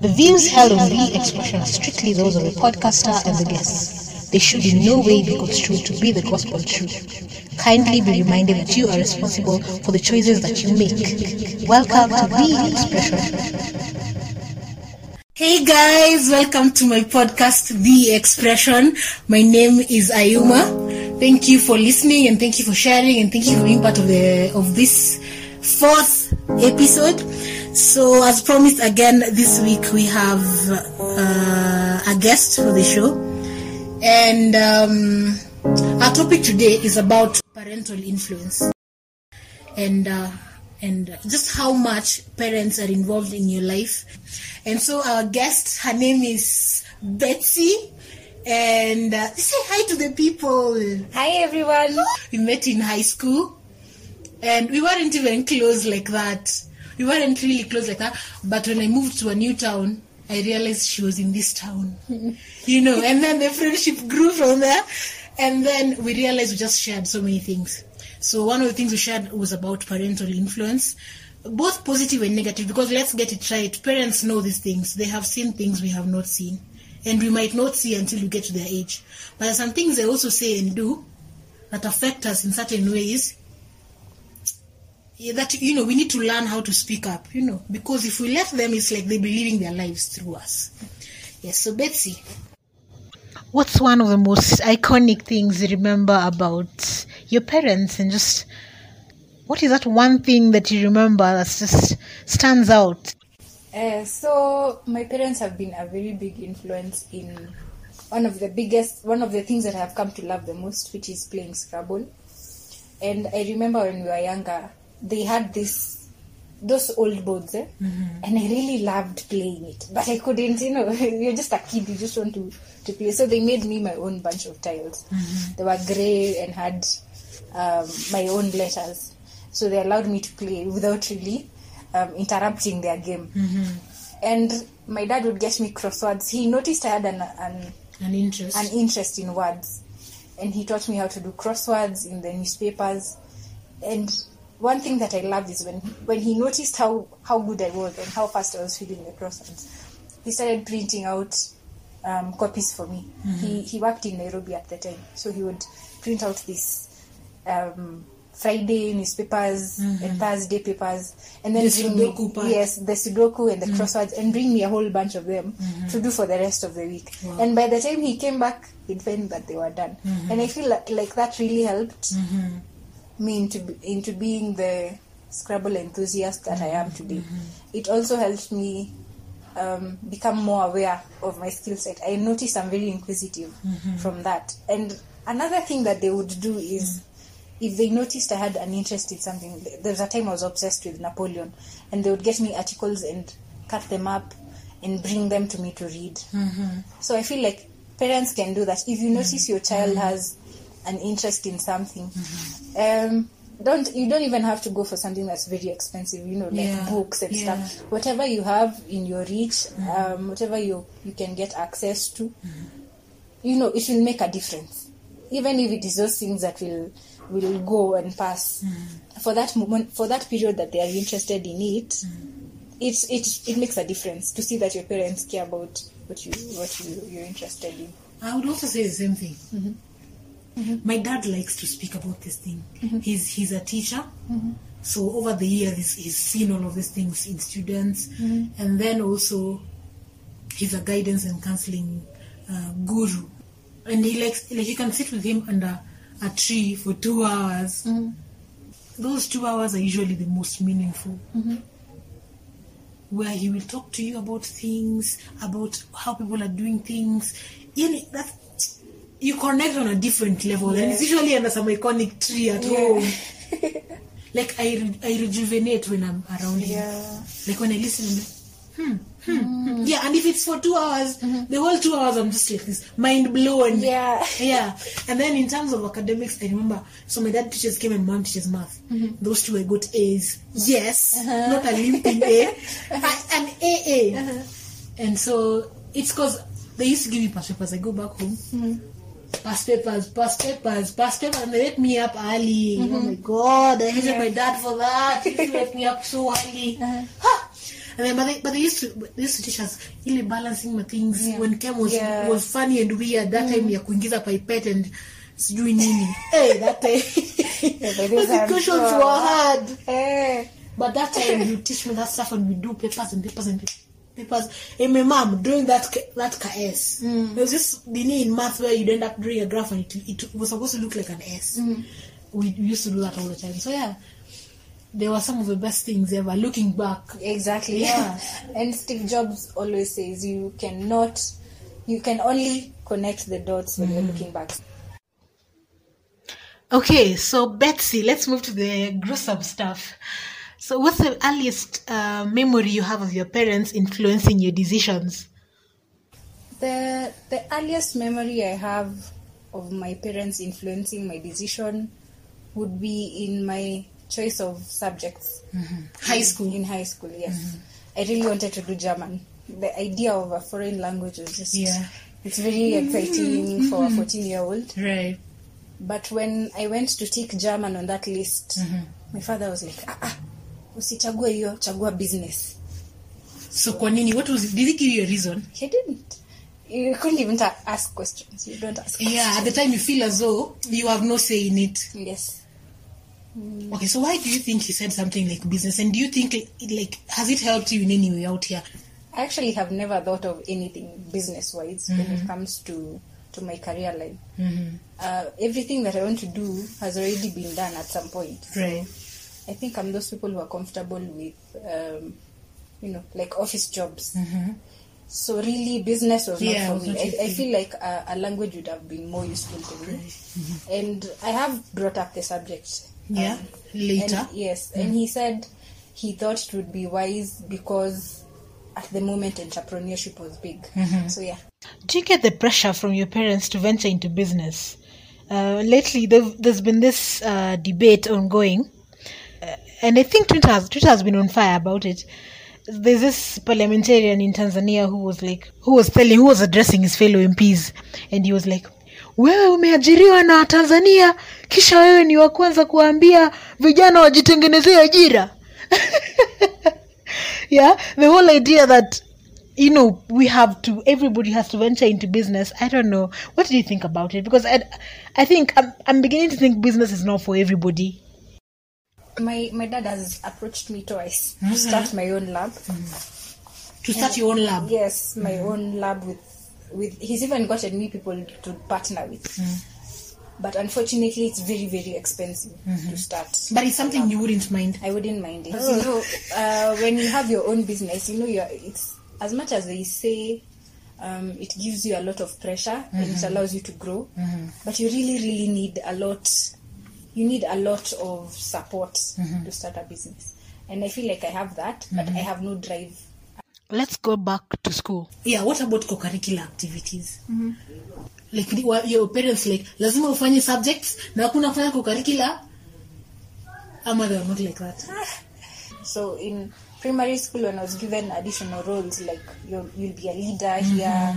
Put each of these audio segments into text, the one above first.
The views held on the expression are strictly those of the podcaster and the guests. They should in no way be construed to be the gospel truth. Kindly be reminded that you are responsible for the choices that you make. Welcome to the expression. Hey guys, welcome to my podcast, The Expression. My name is Ayuma. Thank you for listening and thank you for sharing and thank you for being part of the of this fourth episode. So, as promised, again this week we have uh, a guest for the show, and um, our topic today is about parental influence and uh, and just how much parents are involved in your life. And so, our guest, her name is Bettsy. And uh, say hi to the people. Hi everyone. We met in high school, and we weren't even close like that. We weren't really close like that. But when I moved to a new town, I realized she was in this town. you know, and then the friendship grew from there. And then we realized we just shared so many things. So one of the things we shared was about parental influence, both positive and negative. Because let's get it right, parents know these things. They have seen things we have not seen, and we might not see until we get to their age. But there are some things they also say and do that affect us in certain ways. Yeah, That you know, we need to learn how to speak up. You know, because if we let them, it's like they be living their lives through us. Yes. So Bettsy, what's one of the most iconic things you remember about your parents and just what is that one thing that you remember that just stands out Uh, so my parents have been a very big influence in one of the biggest, one of the things that I have come to love the most, which is playing Scrabble. And I remember when we were younger, they had this, those old boards, eh? and I really loved playing it, but I couldn't. You know, you're just a kid, you just want to to play. So they made me my own bunch of tiles. They were grey and had um, my own letters, so they allowed me to play without really um, interrupting their game. And my dad would get me crosswords. He noticed I had an, an an interest an interest in words and he taught me how to do crosswords in the newspapers and one thing that i loved is when when he noticed how how good i was and how fast i was filling the crosswords he started printing out um, copies for me. Mm-hmm. He he worked in nairobi at the time so he would print out this um, friday newspapers mm-hmm. and thursday papers and then The bring me- Sudoku part. yes the sudoku and the mm-hmm. crosswords and bring me a whole bunch of them to do for the rest of the week. And by the time he came back he'd find that they were done. And i feel like, like that really helped me into into being the scrabble enthusiast that i am today. Mm-hmm. It also helped me um, become more aware of my skill set. I noticed i'm very inquisitive mm-hmm. from that. And another thing that they would do is mm-hmm. if they noticed I had an interest in something, there was a time I was obsessed with Napoleon, and they would get me articles and cut them up and bring them to me to read. So I feel like parents can do that. If you notice your child has an interest in something, um, don't you don't even have to go for something that's very expensive. You know, like Yeah, books and yeah. stuff. Whatever you have in your reach, um, whatever you you can get access to, you know, it will make a difference. Even if it is those things that will will go and pass for that moment, for that period that they are interested in it, it it it makes a difference to see that your parents care about what you what you you're interested in. I would also say the same thing. Mm-hmm. My dad likes to speak about this thing. Mm-hmm. He's he's a teacher, mm-hmm. so over the years he's, he's seen all of these things in students, and then also he's a guidance and counseling uh, guru, and he likes like you can sit with him under a tree for two hours. Those two hours are usually the most meaningful. Where he will talk to you about things, about how people are doing things. You know, that you connect on a different level, and it's usually under some iconic tree at yeah. home. like I, re- I rejuvenate when I'm around yeah. him. Like when I listen, I'm like, hmm, hmm, mm. hmm. yeah. And if it's for two hours, mm-hmm. the whole two hours, I'm just like this, mind blown. Yeah. Yeah. And then in terms of academics, I remember, so my dad teaches came and mom teaches math. mm-hmm. Those two I got A's. Yes. uh-huh. Not a limping A. a- An AA. uh-huh. And so it's cause they used to give me past papers. I go back home. Past papers, past papers, past papers, and they wake me up early. Mm-hmm. Oh my god, I hated yeah. my dad for that. He used to wake me up so early. Uh-huh. Ha! And then, but they, but they used to they used to teach us really balancing my things Yeah. when chem was Yeah. was funny and weird. That mm. time ya kuingiza pipette and sijui nini. hey, that time Yeah, those those are were hard. Eh. But that time you teach me that stuff and we do papers and papers and papers. And my mom doing that that KS. There was this dini in math where you'd end up drawing a graph and it, it was supposed to look like an S. We, we used to do that all the time. So yeah, they were some of the best things ever. Looking back, Exactly. Yeah. And Steve Jobs always says you cannot, you can only connect the dots when you're looking back. Okay, so Betsy, let's move to the gruesome stuff. So, what's the earliest uh, memory you have of your parents influencing your decisions? The the earliest memory I have of my parents influencing my decision would be in my choice of subjects. High school. In high school, yes. I really wanted to do German. The idea of a foreign language was just Yeah. it's very exciting for a 14 year old. Right. But when I went to take German on that list, my father was like, ah, ah, usichague hiyo, chagua business. So, kwa nini? What was? Did he give you a reason? He didn't. You couldn't even ta- ask questions. You don't ask Yeah, at the time you feel as though you have no say in it. Yes. Mm. Okay, so why do you think he said something like business? And do you think like has it helped you in any way out here? I actually have never thought of anything business wise when it mm-hmm. comes to, to my career line. Mm-hmm. Uh, everything that I want to do has already been done at some point. Right. I think I'm those people who are comfortable with, um, you know, like office jobs. So really, business was not for me. I, I feel like a, a language would have been more useful to me. And I have brought up the subject. Yeah, um, later. and- yes, and he said he thought it would be wise because at the moment entrepreneurship was big. So yeah. Do you get the pressure from your parents to venture into business? Uh, lately, there's been this uh, debate ongoing, and I think Twitter has, Twitter has been on fire about it. There's this parliamentarian in Tanzania who was like, who was telling, who was addressing his fellow MPs, and he was like, wewe umeajiriwa na Tanzania, kisha wewe ni wa kwanza kuambia vijana wajitengenezee ajira. yeah the whole idea that you know we have to everybody has to venture into business i don't know what do you think about it because i i think i'm, I'm beginning to think business is not for everybody My my dad has approached me twice to mm-hmm. start my own lab. Mm-hmm. to start your own lab Yes, my mm-hmm. own lab with with he's even gotten me people to partner with. But unfortunately it's very, very expensive to start. but it's something you wouldn't mind I wouldn't mind it. Oh. You know, uh, when you have your own business, you know, you're, it's as much as they say um, it gives you a lot of pressure and it allows you to grow, but you really, really need a lot. You need a lot of support to start a business, and I feel like I have that, but I have no drive. let's go back to school. Yeah what about co-curricular activities? Mm-hmm. like your parents like lazima ufanye subjects na hakuna kufanya co-curricular? Ama they are not like that. So in primary school, when I was given additional roles, like you'll, you'll be a leader here,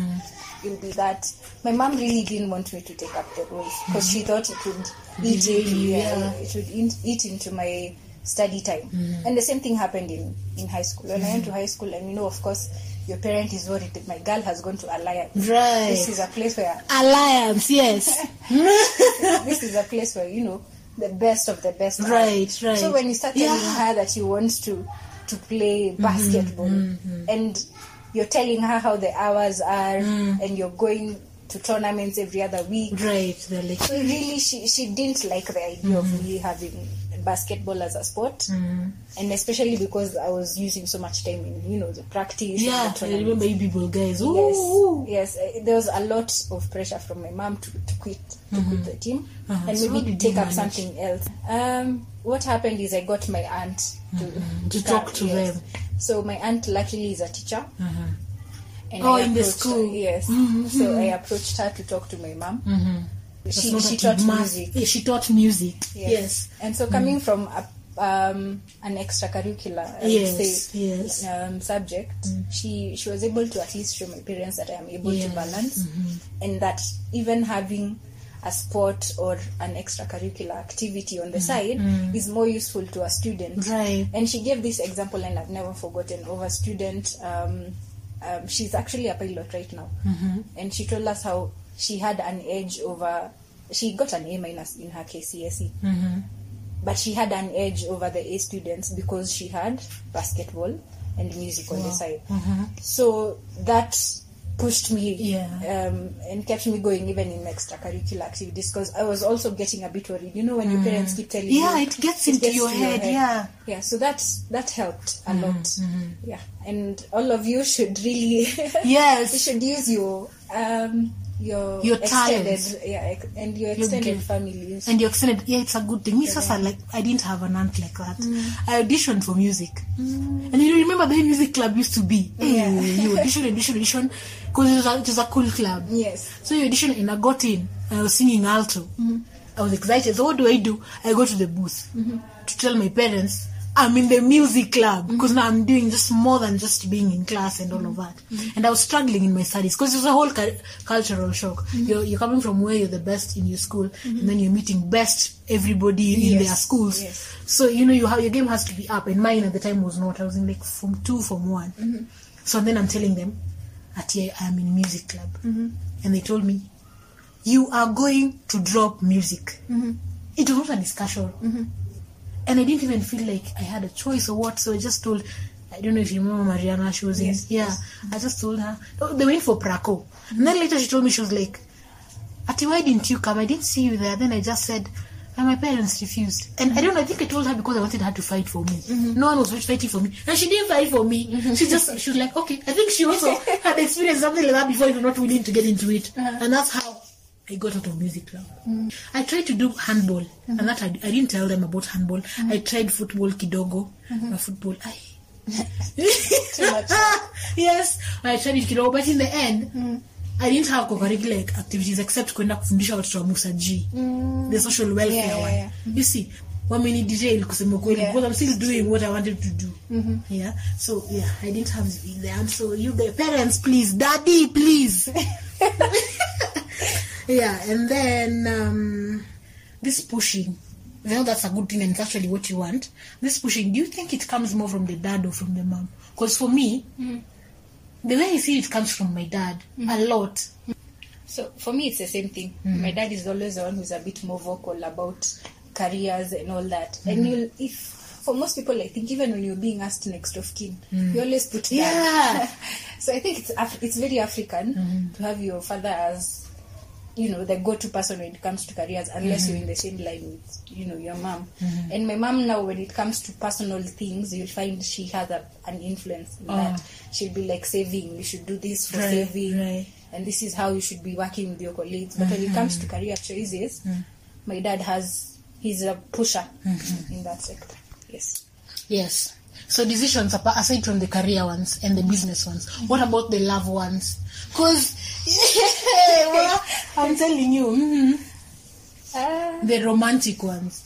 you'll be that. My mom really didn't want me to take up the roles because she thought it would eat Derail into, yeah, it would eat, eat into my study time. Mm-hmm. And the same thing happened in, in high school. When I went to mm-hmm. high school, and you know, of course, your parent is worried that my girl has gone to Alliance. Right. This is a place where alliance yes this is a place where you know the best of the best. are. Right, right. So when you start telling Yeah. her that you want to to play basketball, and you're telling her how the hours are, mm. and you're going to tournaments every other week. right they're So really, she she didn't like the idea of mm-hmm. me having basketball as a sport, and especially because I was using so much time in you know the practice. yeah the i remember you people guys Yes, Ooh. yes. uh, There was a lot of pressure from my mom to, to quit to quit the team Uh-huh. and So maybe take up manage? something else. Um, what happened is I got my aunt to, To start- talk to yes. them. So my aunt luckily is a teacher. And Oh, I in the school. Her, yes. So I approached her to talk to my mom. She, she taught math- music. yeah, she taught music. Yes. yes, And so coming from a, um, an extracurricular I Yes, say, yes. um, subject, she she was able to at least show my parents that I am able Yes, to balance, and that even having a sport or an extracurricular activity on the side is more useful to a student. Right. and she gave this example and i've never forgotten of a student um, um, she's actually a pilot right now. And she told us how she had an edge over she got an a minus in her kcse but she had an edge over the a students because she had basketball and music on the side so that pushed me Yeah. um, and kept me going even in extracurricular activities because I was also getting a bit worried. You know, when your parents keep telling you, Yeah, it gets into your to head, yeah. yeah. So that that helped a Mm-hmm, lot. Yeah, and all of you should really Yes. you should use your um your Your talents. yeah and your extended gift. families. and you extended yeah it's a good thing. Me sasa like i didn't have an aunt like that. Mm. I auditioned for music. Mm. And you remember the music club used to be? Yeah. hey, you audition audition audition because it, was a- it was a cool club. Yes. so you audition and i got in and i was singing alto. Mm. I was excited. So what do i do? I go to the booth mm-hmm. to tell my parents i'm in the music club mm-hmm. because now i'm doing just more than just being in class and all of that. Mm-hmm. Mm-hmm. And i was struggling in my studies because it was a whole cu- cultural shock. You're, you're coming from where you're the best in your school and then you're meeting best everybody in Yes, their schools. Yes. so you know you have your game has to be up and mine at the time was not. I was in like from two from one. So then i'm telling them at here i'm in music club. And they told me you are going to drop music. It was not a discussion and i didn't even feel like i had a choice or what so i just told I don't know if you remember Mariana. She was Yes, in. Yeah, I just told her. Oh, they went for Praco, and then later she told me she was like, "Ati, why didn't you come? I didn't see you there." Then I just said, and my parents refused. And I don't know. I think I told her because I wanted her to fight for me. Mm-hmm. No one was fighting for me, and she didn't fight for me. Mm-hmm. She just she was like, "Okay." I think she also had experienced something like that before. If you're not willing to get into it, uh-huh. and that's how I got out of music club. I tried to do handball, and mm-hmm. that I, I didn't tell them about handball. I mm-hmm. tried football kidogo, uh, football. I yes, I tried it kidogo, but in the end, mm. I didn't have co-curricular activities except kwenda kufundisha watoto wa Musa G, mm. the social welfare Yeah, yeah, one. yeah. You see, wameni detail kusema kweli because I'm still doing what I wanted to do. Yeah, so yeah, I didn't have the answer. So you the parents, please, daddy, please. yeah, and then um, this pushing. I know that's a good thing and it's actually what you want. This pushing, do you think it comes more from the dad or from the mom? Because for me, mm. the way I see it comes from my dad mm. a lot. So for me, it's the same thing. Mm. My dad is always the one who's a bit more vocal about careers and all that. And you'll, if for most people, I think even when you're being asked next of kin, you always put dad. Yeah. so I think it's Af- it's very African mm-hmm. to have your father as you know the go-to person when it comes to careers, unless you're in the same line with you know your mom. Mm-hmm. And my mom now, when it comes to personal things, you'll find she has a, an influence in that. Oh. She'll be like saving. You should do this for Right, saving right. and this is how you should be working with your colleagues. But when it comes to mm-hmm. career choices, mm-hmm. my dad has he's a pusher in that sector. Yes. Yes. So decisions aside from the career ones and the business ones, what about the love ones? Because well, I'm telling you, mhm, Uh, the romantic ones.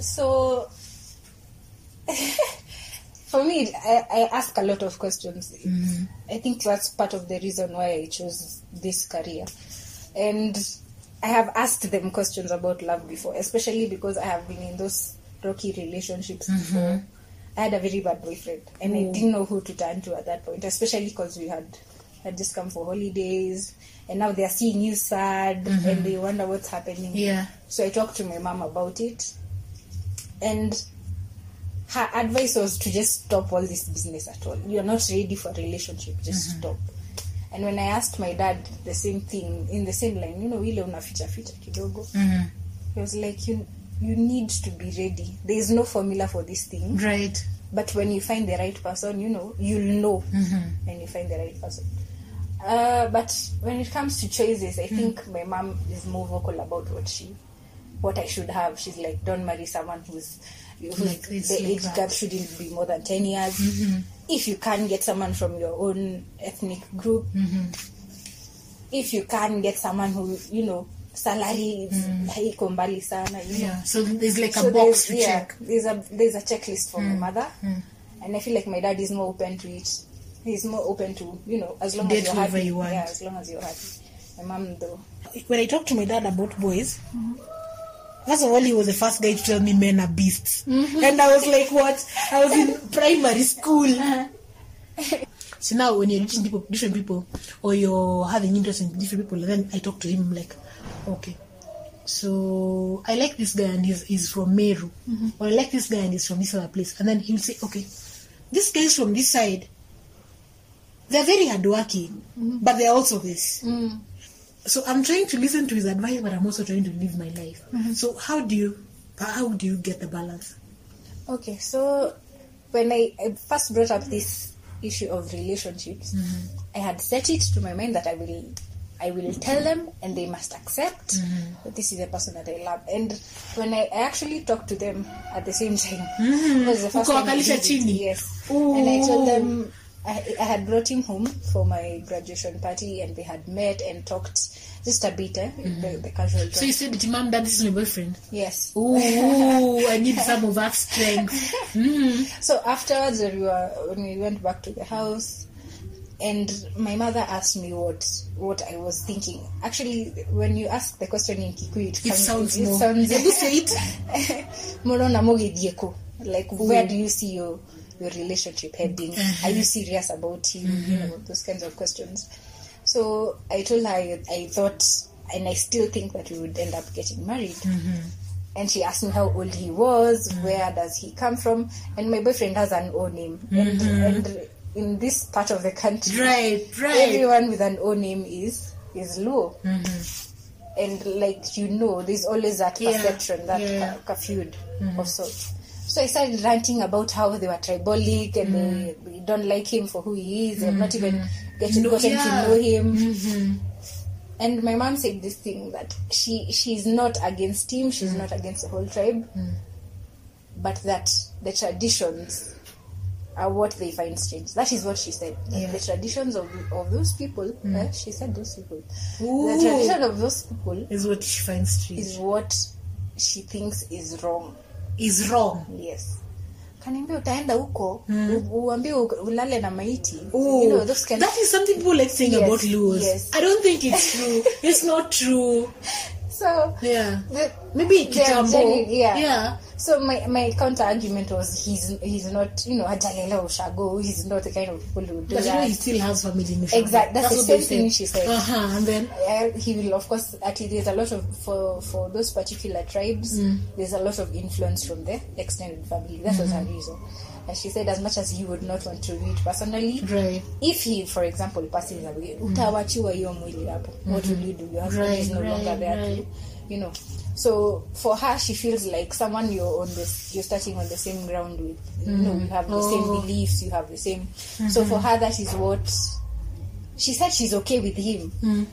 so for me, I, I ask a lot of questions. I think that's part of the reason why I chose this career, and I have asked them questions about love before, especially because I have been in those rocky relationships before. I had a very bad boyfriend, and I didn't know who to turn to at that point, especially because we had had just come for holidays, and now they are seeing you sad, mm-hmm. and they wonder what's happening. Yeah. So I talked to my mom about it, and her advice was to just stop all this business at all. You're not ready for a relationship, just mm-hmm. stop. And when I asked my dad the same thing in the same line, you know, ile unaficha ficha kidogo. Mm-hmm. He was like, you you need to be ready. There is no formula for this thing, Right. but when you find the right person, you know, you'll know when you find the right person. Uh, but when it comes to choices, I think my mom is more vocal about what she, what I should have. She's like, don't marry someone who's, who's Like the age that. gap shouldn't be more than ten years. Mm-hmm. If you can get someone from your own ethnic group, mm-hmm. if you can get someone who you know salary is mm-hmm. haiko mbali sana, you know, Yeah. So there's like a so box to yeah, check. There's a there's a checklist for my mother, and I feel like my dad is more open to it. He's more open to you know as long as you're happy. you want. Yeah, as long as you're happy. My mom though. when I talked to my dad about boys, mm-hmm. first of all, he was the first guy to tell me men are beasts. Mm-hmm. And I was like, what? I was in primary school. Uh-huh. so now, when you're dating people, different people, or you're having interest in different people, then I talk to him like, okay. So I like this guy and he's, he's from Meru. Mm-hmm. Or I like this guy and he's from this other place. And then he'll say, okay, this guy's from this side. They're very hardworking, mm. but they're also this. Mm. So I'm trying to listen to his advice, but I'm also trying to live my life. Mm-hmm. So how do you how do you get the balance? Okay, so when I, I first brought up this issue of relationships, mm-hmm. I had set it to my mind that I will I will tell them and they must accept mm-hmm. that this is a person that I love. And when I, actually talked to them at the same time, it was the first time I did it? Yes. And I told them I, I had brought him home for my graduation party and we had met and talked just a bit, eh, the, the casual talk. So you said to mom, dad, this is my boyfriend. yes. Ooh, I need some of that strength. Mm. So afterwards, when we were when we went back to the house, and my mother asked me what what I was thinking. Actually, when you ask the question in Kikuyu, it, It comes- sounds it more. sounds you say it? Like, where do you see your your relationship heading? Are you uh-huh. serious about him? You mm-hmm. know those kinds of questions. So I told her I, I thought, and I still think that we would end up getting married. Mm-hmm. And she asked me how old he was, mm-hmm. where does he come from, and my boyfriend has an O name, and and in this part of the country, Right, right. everyone with an O name is is low. And like you know, there's always that Yeah, that yeah. ca- feud of sorts. So I started ranting about how they were tribalic and they, mm. they don't like him for who he is and not even mm-hmm. getting No, gotten yeah. to know him. Mm-hmm. And my mom said this thing that she she's not against him, she's mm. not against the whole tribe, mm. but that the traditions are what they find strange. That is what she said. Yeah. The traditions of of those people, eh, she said those people. Ooh. The tradition of those people Is what she finds strange. is what she thinks is wrong. Is wrong. Yes. Kaniambia utaenda huko hmm. u- uambie ulale na maiti. Ooh, You know, those kind that is something people like saying Yes, about Luos. yes. I don't think it's true. it's not true. So Yeah. the, Maybe Kitambo. yeah. Yeah. So my, my counter argument was he's he's not you know hajalela ushago he's not the kind of people who do But you know, he still has family in exactly that's, that's the same thing she said. Uh-huh. And then, Uh, he will of course actually there's a lot of for for those particular tribes Mm. there's a lot of influence from the extended family that was her Mm-hmm. reason and she said as much as he would not want to read personally. Right. if he for example passes away mm. utawachiwa hiyo mwili hapo. What mm-hmm. will you do? Your husband Right, is no longer there. right. you know. So for her she feels like someone you're on this you're starting on the same ground with. You know you mm-hmm. have the Oh. same beliefs you have the same. So mm-hmm. for her that is what she said she's okay with him mm.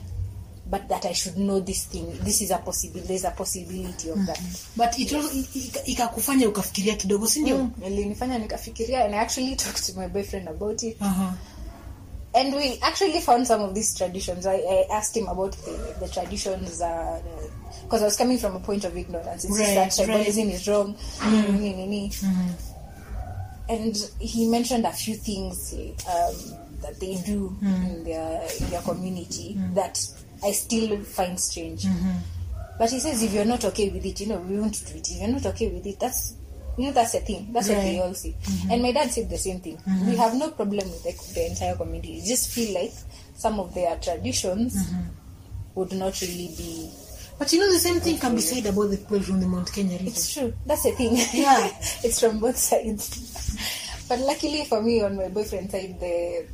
But that I should know this thing this is a possibility there's a possibility of that But it also, ikakufanya ukafikiria kidogo, si ndio? ilinifanya nikafikiria and I actually talked to my boyfriend about it Uh-huh. and we actually found some of these traditions. I, I asked him about the, the traditions because I was coming from a point of ignorance. It's Right, that tribalism is wrong. Ni, ni, ni. And he mentioned a few things um, that they do in their in their community that I still find strange. Mm-hmm. But he says if you're not okay with it, you know, we won't do it. If you're not okay with it, that's you know that's a thing. That's what we all see. Mm-hmm. And my dad said the same thing. Mm-hmm. We have no problem with the, the entire community. We just feel like some of their traditions would not really be. But you know, the same thing can be said about the people from the Mount Kenya region. It's true. That's the thing. Yeah. it's from both sides. but luckily for me, on my boyfriend's side, the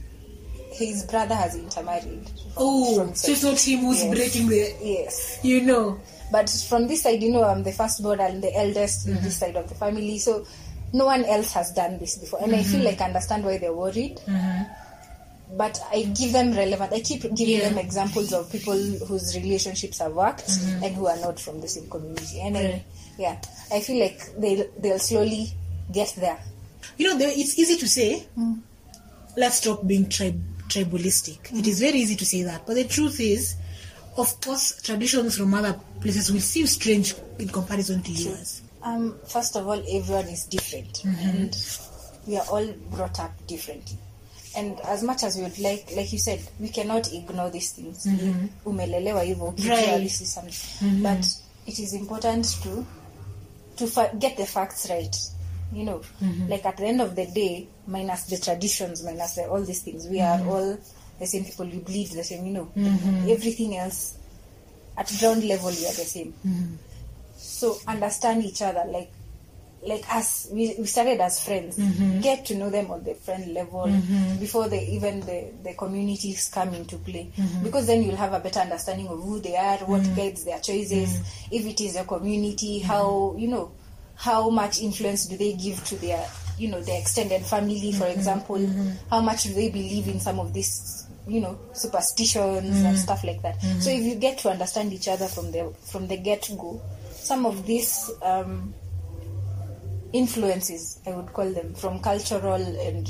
his brother has intermarried. Oh, so it's not him who's Yes. breaking the, Yes. you know. But from this side, you know, I'm the firstborn and the eldest in this mm-hmm. side of the family. So no one else has done this before. And I feel mm-hmm. like I understand why they're worried. Mm-hmm. But I give them relevant, I keep giving Yeah. them examples of people whose relationships have worked and who are not from the same community. And I, yeah, I feel like they'll, they'll slowly get there. You know, it's easy to say, mm. let's stop being trib- tribalistic. It is very easy to say that. But the truth is, of course, traditions from other places will seem strange in comparison to yours. Um, first of all, everyone is different, mm-hmm. and we are all brought up differently. and as much as we would like like you said we cannot ignore these things mm-hmm. umelelewa hivyo ukijua Right. this is something mm-hmm. but it is important to to fa- get the facts right you know mm-hmm. like at the end of the day minus the traditions minus the, all these things we are mm-hmm. all the same people. We bleed the same you know. Mm-hmm. Everything else at ground level we are the same. So understand each other like like us we, we started as friends. Get to know them on the friend level before they even the the communities come into play. Because then you'll have a better understanding of who they are what guides their choices if it is a community how you know how much influence do they give to their you know their extended family for mm-hmm. example? Mm-hmm. How much do they believe in some of these you know superstitions and mm-hmm. stuff like that? So if you get to understand each other from the from the get go some of these um, influences i would call them from cultural and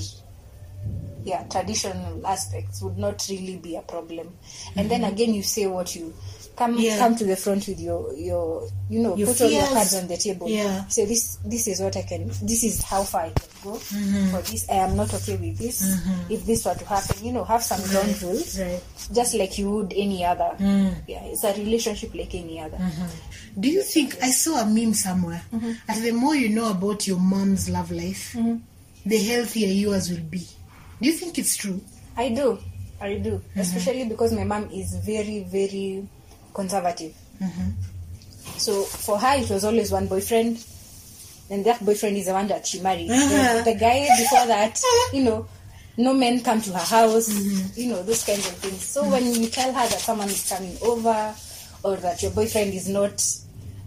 yeah traditional aspects would not really be a problem. And then again you say what you come Yeah. come to the front with your your you know Your put all your cards on the table Yeah. say this this is what i can this is how far i can go mm-hmm. for this i am not okay with this mm-hmm. if this were to happen you know have some ground rules Right. just like you would any other mm. yeah it's a relationship like any other mm-hmm. Do you think I saw a meme somewhere? That the more you know about your mom's love life, the healthier yours will be. Do you think it's true? I do. I do. Especially because my mom is very, very conservative. So for her, it was always one boyfriend, and that boyfriend is the one that she married. Uh-huh. The, the guy before that, you know, no men come to her house, you know, those kinds of things. So when you tell her that someone is coming over, or that your boyfriend is not,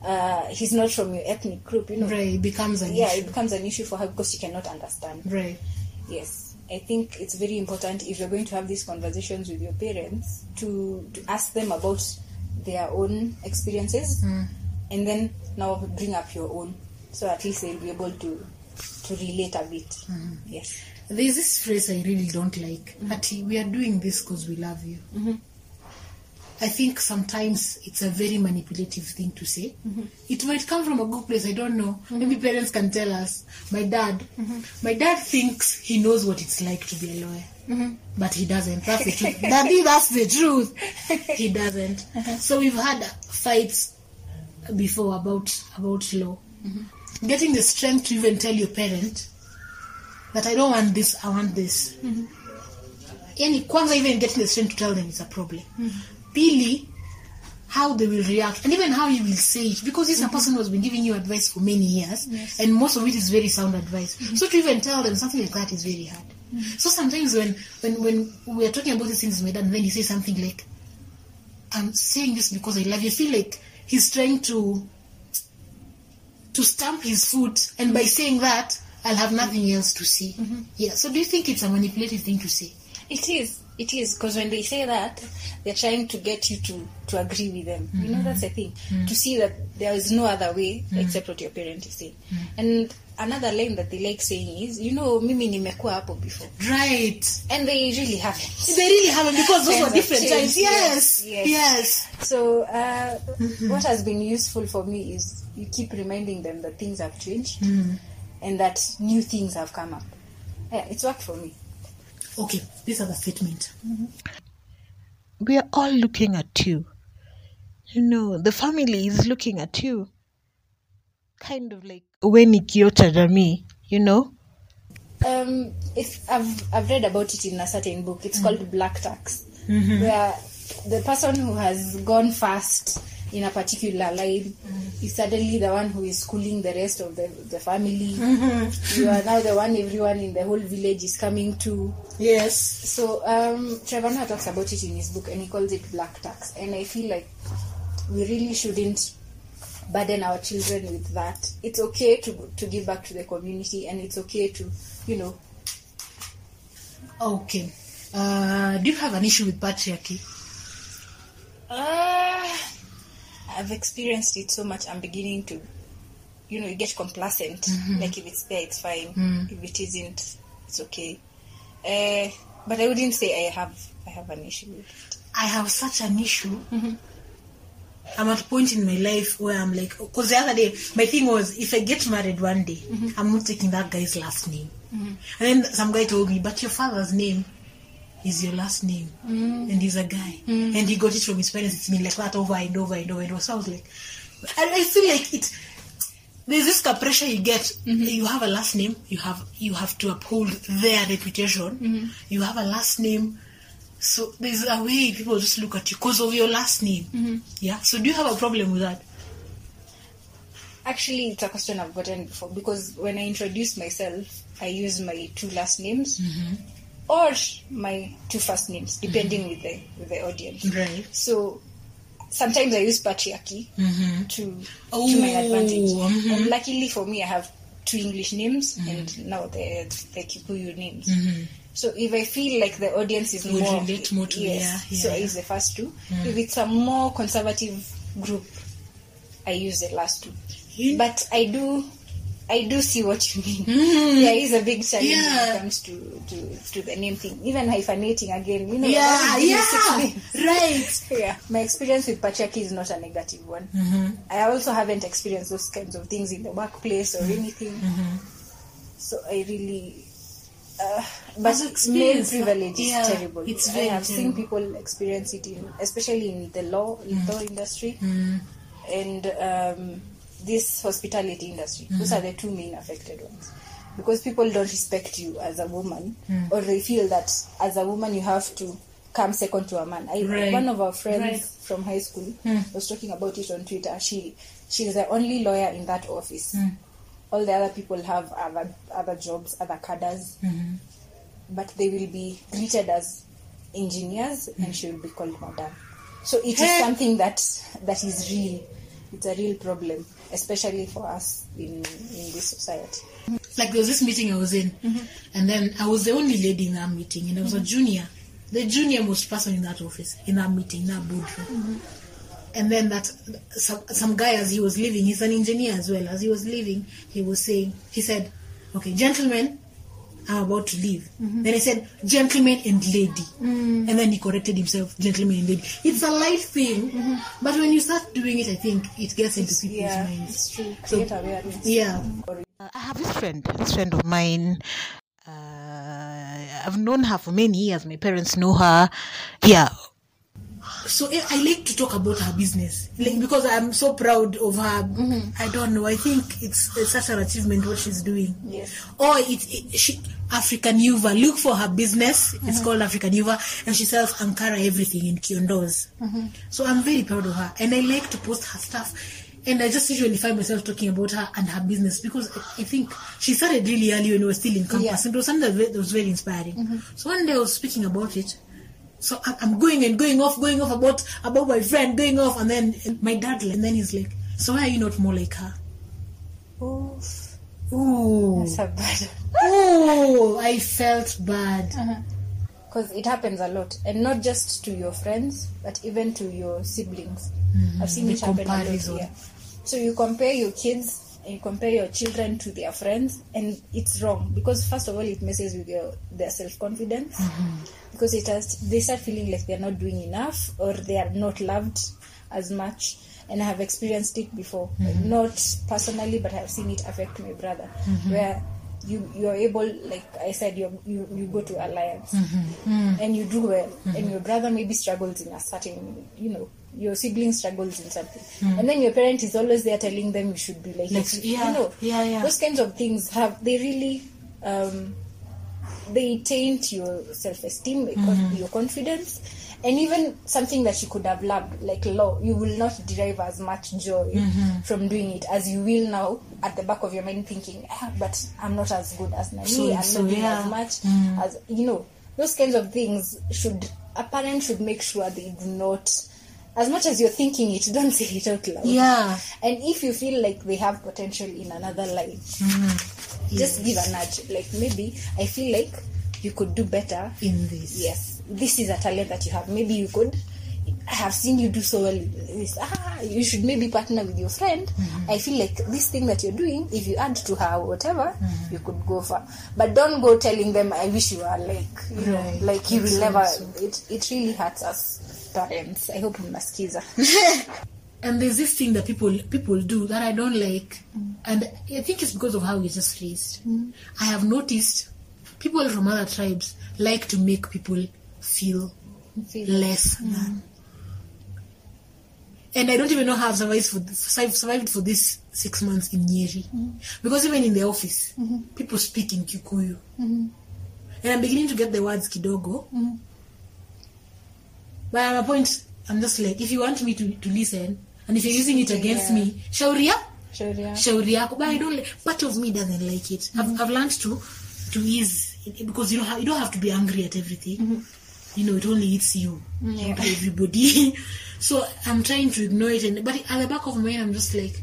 uh, he's not from your ethnic group, you know, Right, it becomes an yeah, issue. it becomes an issue for her because she cannot understand. Right. Yes, I think it's very important if you're going to have these conversations with your parents to, to ask them about their own experiences hmm. and then now bring up your own so at least they'll be able to to relate a bit. Hmm. Yes. There's this phrase I really don't like. Hmm. But we are doing this because we love you. Mm-hmm. I think sometimes it's a very manipulative thing to say. Mm-hmm. It might come from a good place, I don't know. Mm-hmm. Maybe parents can tell us. My dad, my dad thinks he knows what it's like to be a lawyer, Mm-hmm. but he doesn't. That's the truth. Daddy, that's the truth. He doesn't. Uh-huh. So we've had fights before about about law. Mm-hmm. Getting the strength to even tell your parent that I don't want this, I want this. Mm-hmm. Yani kwanza even getting the strength to tell them is a problem. Pili, how they will react and even how you will say it because this is a person who has been giving you advice for many years and most of it is very sound advice. So to even tell them something like that is very hard. So sometimes when when when we are talking about these things with my dad and then he says something like I'm saying this because I love you, I feel like he's trying to to stamp his foot and by saying that I'll have nothing else to say. Mm-hmm. Yeah. So do you think it's a manipulative thing to say? It is. It is because when they say that, they're trying to get you to to agree with them. You know, that's the mm-hmm. thing. To see that there is no other way mm-hmm. except what your parent is saying. And another line that they like saying is, you know, mimi nimekuwa hapo before, Right. and they really haven't. They really haven't because those were different changed, times. Yes. yes, Yes. So uh, what has been useful for me is you keep reminding them that things have changed and that new things have come up. Yeah, it's worked for me. Okay. This other statement. we are all looking at you. You know, the family is looking at you. Kind of like when ikiota jamii, you know? Um, if I've I've read about it in a certain book. It's called Black Tax, where the person who has gone fast in a particular line is suddenly the one who is schooling the rest of the the family. You are now the one everyone in the whole village is coming to. Yes. So um, Trevor talks about it in his book, and he calls it black tax. And I feel like we really shouldn't burden our children with that. It's okay to to give back to the community, and it's okay to, you know, Okay. Uh, do you have an issue with patriarchy? uh, I've experienced it so much. I'm beginning to, you know, you get complacent. Like if it's there, it's fine. If it isn't, it's okay. Uh, but I wouldn't say I have I have an issue with it. I have such an issue. I'm at a point in my life where I'm like, because the other day, my thing was, if I get married one day, mm-hmm. I'm not taking that guy's last name. Mm-hmm. And then some guy told me, but your father's name is your last name. Mm. And he's a guy. Mm. And he got it from his parents. It's been like that over and over and over and over. So I was like, I, I feel like it. There's this pressure you get. Mm-hmm. You have a last name. You have you have to uphold their reputation. You have a last name. So there's a way people just look at you because of your last name. Mm-hmm. Yeah. So do you have a problem with that? Actually, it's a question I've gotten before because when I introduce myself, I use my two last names mm-hmm. or my two first names, mm-hmm. depending with the with the audience. Right. So sometimes I use patriarchy to to oh, my Oh, advantage. mhm. And luckily for me, I have two English names and now the the Kikuyu names. So if I feel like the audience is Would more relate more to- yes, yeah, so yeah, I use the first two. If it's a more conservative group, I use the last two. But I do. I do see what you mean. Hmm. yeah, There is a big challenge when it comes to, to, to the name thing. Even hyphenating again, you know. Yeah, yeah, right. Yeah, my experience with patriarchy is not a negative one. Mm-hmm. I also haven't experienced those kinds of things in the workplace or mm-hmm. anything. Mm-hmm. So I really, uh, but male privilege is yeah, terrible. it's I very have seen people experience it in, especially in the law, mm. law industry, mm. and um, this hospitality industry. Those mm. are the two main affected ones. Because people don't respect you as a woman, or they feel that as a woman you have to come second to a man. I, Right. One of our friends Right. from high school was talking about it on Twitter. She she's the only lawyer in that office. All the other people have other other jobs, other cadres, mm-hmm. but they will be treated as engineers, and she will be called madam. So it is something that that is real. It's a real problem, especially for us in in this society. like there was this meeting I was in, mm-hmm. and then I was the only lady in that meeting, and I was a mm-hmm. junior, the junior most person in that office, in that meeting, in that boardroom. And then that some, some guy, as he was leaving, he's an engineer as well. As he was leaving, he was saying, he said, "Okay, gentlemen, I'm about to leave." Then he said, "Gentleman and lady," and then he corrected himself, "Gentleman and lady." It's a light thing, but when you start doing it, I think it gets into people's Yeah, minds. it's true. So- Create. Yeah. Uh, I have this friend, this friend of mine. Uh, I've known her for many years. My parents know her. Yeah. So eh, I like to talk about her business, like because I'm so proud of her. Mm-hmm. I don't know. I think it's, it's such an achievement what she's doing. Yes. Or it, it she African Yuva. Look for her business. It's mm-hmm. called African Yuva, and she sells Ankara everything in Kiondos. Mm-hmm. So I'm very proud of her, and I like to post her stuff. And I just usually find myself talking about her and her business because I think she started really early when we were still in campus, Yeah. and it was something that that was very inspiring. So one day I was speaking about it, so I'm going and going off, going off about about my friend, going off, and then my dad, and then he's like, "So why are you not more like her?" Oh, oh, that's a bad. ooh, I felt bad. Uh-huh. Because it happens a lot, and not just to your friends, but even to your siblings. Mm-hmm. I've seen the it happen a lot. Yeah. So you compare your kids you compare your children to their friends, and it's wrong. Because first of all, it messes with your their self confidence mm-hmm. because it has they start feeling like they're not doing enough or they are not loved as much. And I have experienced it before, mm-hmm. not personally, but I have seen it affect my brother, mm-hmm. where you you are able, like I said, you you you go to alliance. And you do well, and your brother maybe struggles in a certain, you know, your sibling struggles in something, and then your parent is always there telling them you should be like, Like, yeah, you know, yeah, yeah. those kinds of things have they really. Um, they taint your self-esteem, Mm-hmm. your confidence, and even something that you could have loved, like law. You will not derive as much joy Mm-hmm. from doing it as you will now at the back of your mind, thinking, ah, "But I'm not as good as Nani. So- I'm so, not doing yeah. as much Mm. as you know." Those kinds of things should a parent should make sure they do not. As much as you're thinking it, don't say it out loud. Yeah. And if you feel like they have potential in another line, mm-hmm. just give a nudge. Like maybe I feel like you could do better. In this, Yes, this is a talent that you have. Maybe you could. I have seen you do so well. in This. Ah, you should maybe partner with your friend. Mm-hmm. I feel like this thing that you're doing, if you add to her or whatever, mm-hmm. you could go far. But don't go telling them, "I wish you were like," you know, Right. like you will never. so- It it really hurts us parents. I hope mnasikiza. and there's this thing that people people do that I don't like, mm. and I think it's because of how we're just raised. Mm. I have noticed people from other tribes like to make people feel Feel- less mm. than. And I don't even know how I've survived for survived survived for this six months in Nyeri, because even in the office, mm-hmm. people speak in Kikuyu, mm-hmm. and I'm beginning to get the words kidogo. But at a point, I'm just like, if you want me to, to listen, and if you're using it against Yeah. me, shauria, yeah. shauri yako. But I don't. Like, part of me doesn't like it. I've, I've learned to to ease it because you don't have, you don't have to be angry at everything. Mm-hmm. You know, it only hits you, Yeah. not everybody. so I'm trying to ignore it, and but at the back of my mind, I'm just like,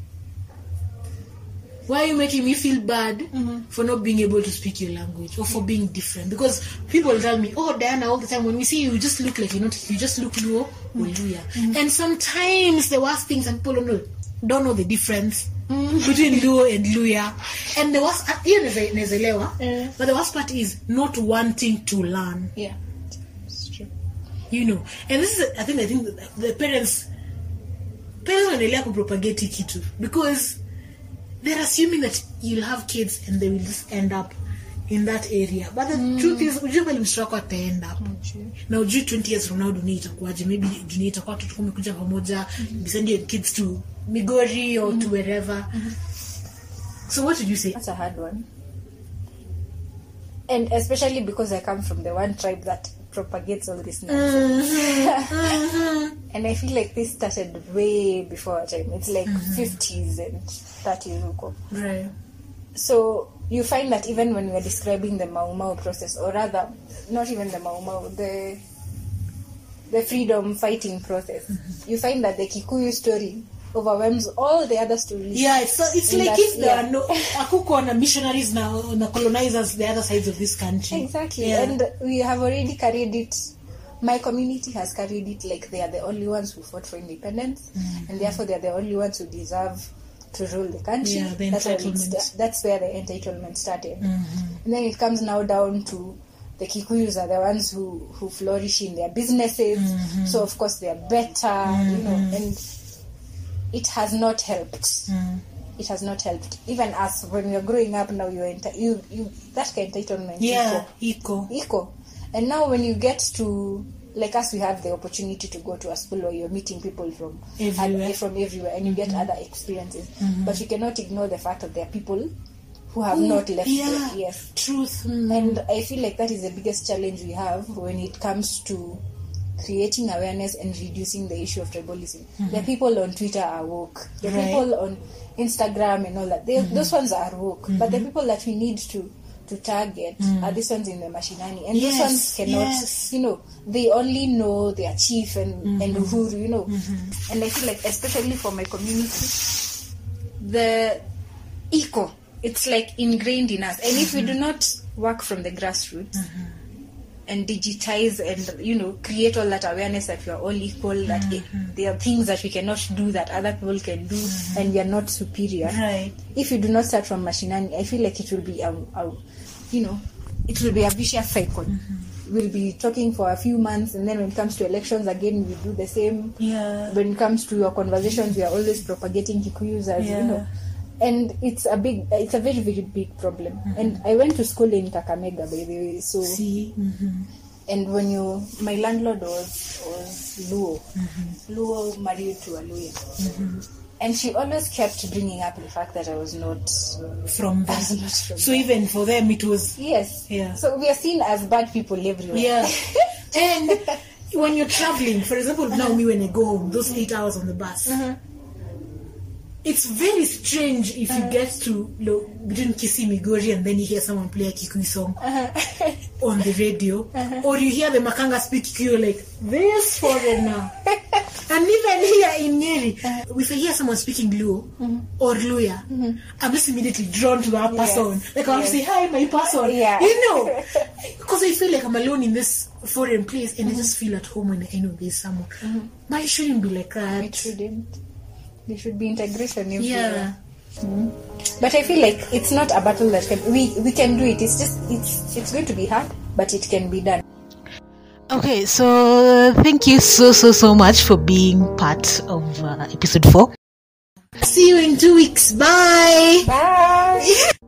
why are you making me feel bad mm-hmm. for not being able to speak your language or for being different? Because people tell me, "Oh, Diana, all the time when we see you, you just look like you not. You just look Luo or Luya." And sometimes the worst things, and people don't know, don't know the difference between Luo and Luya. And the worst, naeza- naezelewa. Yeah. but the worst part is not wanting to learn Yeah. It's true. you know and this is i think i think the, the parents parents wanaendelea kupropagate kitu because they're assuming that you'll have kids and they will just end up in that area. But the hmm. truth is ujue mtoto wako ataend hmm, up na ujui 20 years from now dunia itakuwaje? Maybe dunia itakuwa watoto kumekuja pamoja. Mm send your kids to migori or to hmm. wherever. So what did you say? That's a hard one. And especially because I come from the one tribe that propagates all this uh-huh. nonsense. and I feel like this started way before our time. It's like uh-huh. 50s and 30s. huko. right So you find that even when we are describing the Mau Mau process, or rather, not even the Mau Mau, the the freedom fighting process, mm-hmm. you find that the Kikuyu story overwhelms all the other stories. Yeah, it's, so it's like that- if there yeah. are no akuko na missionaries na na colonizers the other sides of this country. Exactly. Yeah. And we have already carried it. My community has carried it like they are the only ones who fought for independence, and therefore they are the only ones who deserve to rule the country. Yeah, the that's, where entitlement. sta- that's where the entitlement started. And then it comes now down to the Kikuyus are the ones who, who flourish in their businesses, so of course they are better, you know, and it has not helped hmm. it has not helped. Even us, when we are growing up now, you enter you you that kind of entitlement. yeah, eco. Eco. And now when you get to like us, we have the opportunity to go to a school where you're meeting people from Everywhere. and- from everywhere, and you get mm-hmm. other experiences. Mm-hmm. But you cannot ignore the fact that there are people who have not left. Yeah. Yes. truth. Mm. And mm-hmm. I feel like that is the biggest challenge we have when it comes to creating awareness and reducing the issue of tribalism. The mm-hmm. people on Twitter are woke. The Right. people on Instagram and all that, they, mm-hmm. those ones are woke. But the mm-hmm. people that we need to to target mm. are these ones in the machinani. And Yes, those ones cannot, yes. you know, they only know their chief and, and Uhuru, you know. And I feel like, especially for my community, the eco it's like ingrained in us and if we do not work from the grassroots and digitize and you know create all that awareness that we are all equal that it, mm-hmm. there are things that we cannot do that other people can do mm-hmm. and we are not superior Right. if you do not start from machinani i feel like it will be a, a you know it will be a vicious cycle mm-hmm. we'll be talking for a few months and then when it comes to elections again we do the same Yeah. when it comes to your conversations we are always propagating kikuyus as Yeah. you know and it's a big it's a very very big problem mm-hmm. and i went to school in kakamega by the way so See. Mm-hmm. and when you my landlord was was luo mm-hmm. luo married to a luo mm-hmm. and she always kept bringing up the fact that i was not From them. not from So even for them, it was yes Yeah. so we are seen as bad people everywhere yeah. and when you're traveling, for example, now me when I go home, those eight hours on the bus. It's very strange if you uh-huh. get to lo, between Kisii Migori and then you hear someone play a Kikuyu song uh-huh. on the radio, uh-huh. or you hear the Makanga speak Kikuyu, like this foreigner. and even here in Nyeri, if I hear someone speaking Luo mm-hmm. or Luhya, mm-hmm. I'm just immediately drawn to that Yes. person. Like I want to say hi, my person. Yeah. You know, because I feel like I'm alone in this foreign place, and I mm-hmm. just feel at home when I know there's someone. But it shouldn't be like that. it shouldn't there should be integration Yeah. everywhere but i feel like it's not a battle that can we we can do it it's just it's it's going to be hard but it can be done Okay, so thank you so so so much for being part of uh, episode four. See you in two weeks. Bye. Bye.